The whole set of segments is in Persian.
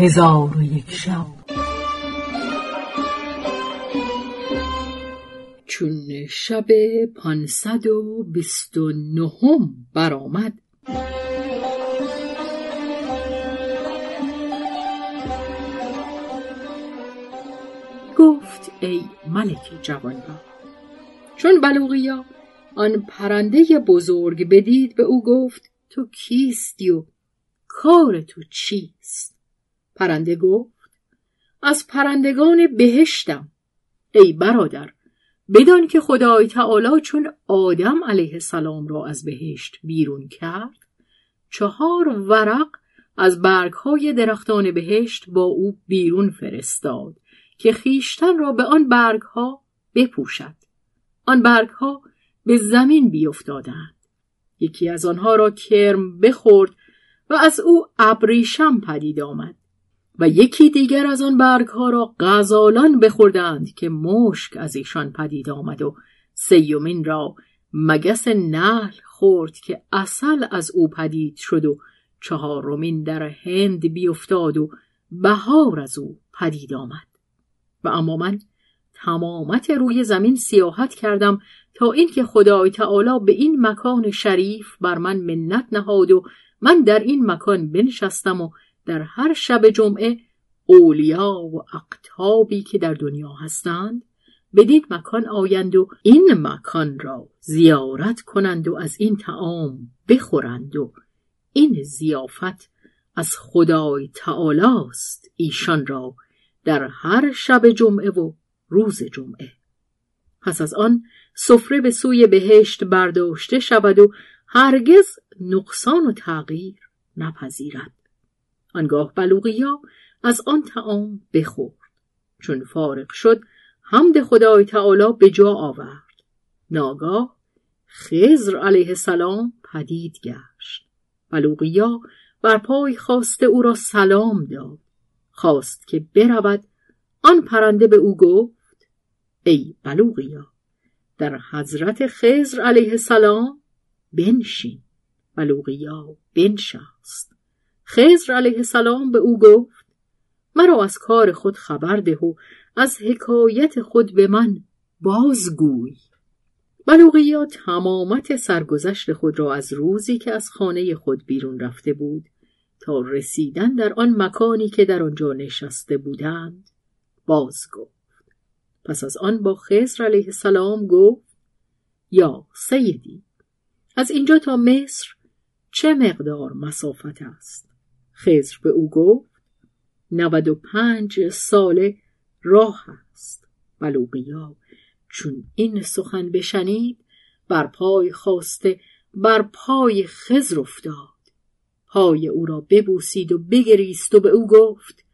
هزار و یک شب. چون شب پانصد و بیست و نهم برآمد. گفت ای ملک جوانبخت چون بلوغیا آن پرنده بزرگ بدید به او گفت تو کیستی و کار تو چیست؟ پرنده گفت از پرندگان بهشتم. ای برادر بدان که خدای تعالی چون آدم علیه السلام را از بهشت بیرون کرد چهار ورق از برگهای درختان بهشت با او بیرون فرستاد که خیشتن را به آن برگها بپوشد. آن برگها به زمین بیفتادند یکی از آنها را کرم بخورد و از او ابریشم پدید آمد. و یکی دیگر از آن برگها را غزالان بخوردند که مشک از ایشان پدید آمد و سیومین را مگس نهل خورد که اصل از او پدید شد و چهارمین در هند بیفتاد و بهار از او پدید آمد. و اما من تمامت روی زمین سیاحت کردم تا اینکه خدای تعالی به این مکان شریف بر من منت نهاد و من در این مکان بنشستم و در هر شب جمعه اولیا و اقتابی که در دنیا هستند بدید مکان آیند و این مکان را زیارت کنند و از این تعام بخورند و این زیافت از خدای تعالی است ایشان را در هر شب جمعه و روز جمعه. پس از آن سفره به سوی بهشت برداشته شود و هرگز نقصان و تغییر نپذیرد. آنگاه بلوغیا از آن تعام بخورد. چون فارغ شد حمد خدای تعالی به جا آورد. ناگاه خزر علیه السلام پدید گشت. بلوغیا بر پای خواسته او را سلام داد. خواست که برود. آن پرنده به او گفت ای بلوغیا در حضرت خزر علیه السلام بنشین. بلوغیا بنشست. خزر علیه السلام به او گفت مرا از کار خود خبر ده و از حکایت خود به من بازگوی. بلوغیا تمامت سرگذشت خود را از روزی که از خانه خود بیرون رفته بود تا رسیدن در آن مکانی که در آنجا نشسته بودند باز گفت پس از آن با خزر علیه السلام گفت یا سیدی از اینجا تا مصر چه مقدار مسافت است؟ خزر به او گفت نود و پنج ساله راه است. بلوغیا چون این سخن بشنید بر پای خواسته بر پای خزر افتاد. پای او را ببوسید و بگریست و به او گفت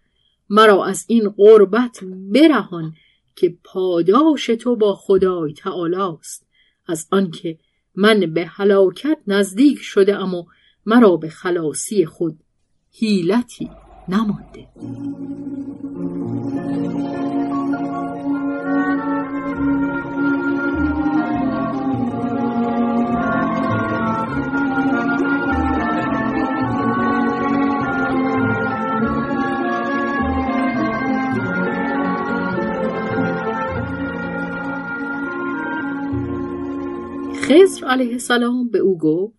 مرا از این قربت برهان که پاداش تو با خدای تعالی است از آنکه من به هلاکت نزدیک شده اما مرا به خلاصی خود هیلتی نمانده. خزر علیه السلام به او گفت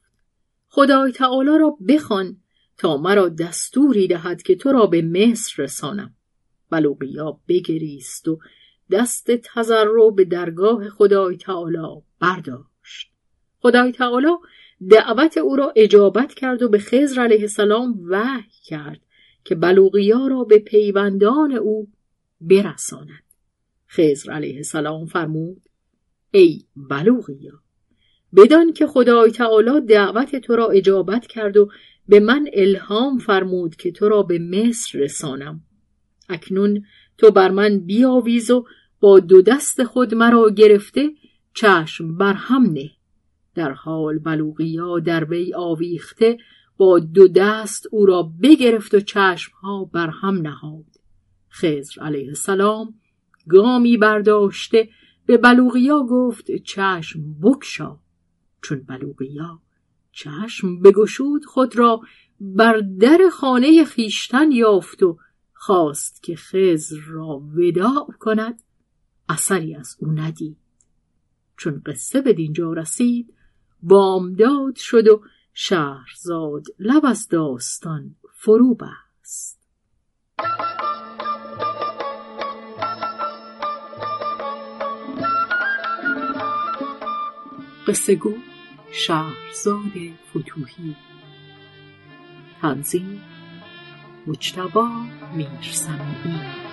خدای تعالی را بخوان تا مرا دستوری دهد که تو را به مصر رسانم. بلوغیا بگریست و دست تضرع به درگاه خدای تعالی برداشت. خدای تعالی دعوت او را اجابت کرد و به خزر علیه السلام وحی کرد که بلوغیا را به پیوندان او برساند. خزر علیه السلام فرمود ای بلوغیا بدان که خدای تعالی دعوت تو را اجابت کرد و به من الهام فرمود که تو را به مصر رسانم. اکنون تو بر من بیاویز و با دو دست خود مرا گرفته چشم بر هم نه. در حال بلوغیا در وی آویخته با دو دست او را بگرفت و چشمها بر هم نهاد. خزر علیه السلام گامی برداشته به بلوغیا گفت چشم بکشا چون بلوغیا چشم بگشود خود را بر در خانه خیشتن یافت و خواست که خزر را وداع کند. اثری از او ندید. چون قصه به دینجا رسید بامداد شد و شهرزاد لب از داستان فرو بست. قصه گو شهرزاد فتوهی. تنظیم مجتبا میرسمی